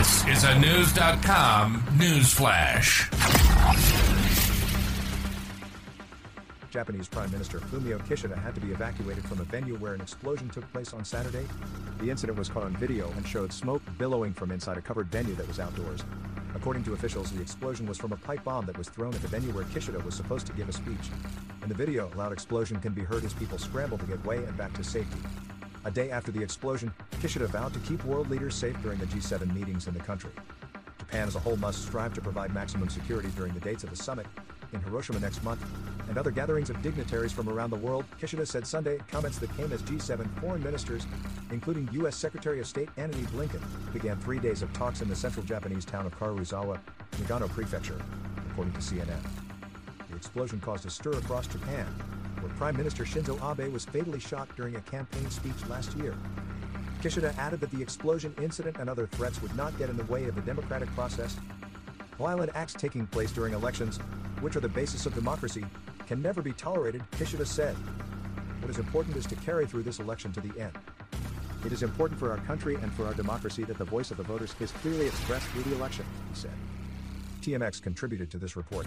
This is a Knewz.com news flash. Japanese Prime Minister Fumio Kishida had to be evacuated from a venue where an explosion took place on Saturday. The incident was caught on video and showed smoke billowing from inside a covered venue that was outdoors. According to officials, the explosion was from a pipe bomb that was thrown at the venue where Kishida was supposed to give a speech. In the video, a loud explosion can be heard as people scramble to get away and back to safety. A day after the explosion, Kishida vowed to keep world leaders safe during the G7 meetings in the country. Japan as a whole must strive to provide maximum security during the dates of the summit in Hiroshima next month and other gatherings of dignitaries from around the world, Kishida said Sunday, comments that came as G7 foreign ministers, including U.S. Secretary of State Antony Blinken, began three days of talks in the central Japanese town of Karuizawa, Nagano Prefecture, according to CNN. The explosion caused a stir across Japan, where Prime Minister Shinzo Abe was fatally shot during a campaign speech last year. Kishida added that the explosion incident and other threats would not get in the way of the democratic process. Violent acts taking place during elections, which are the basis of democracy, can never be tolerated, Kishida said. What is important is to carry through this election to the end. It is important for our country and for our democracy that the voice of the voters is clearly expressed through the election, he said. TMX contributed to this report.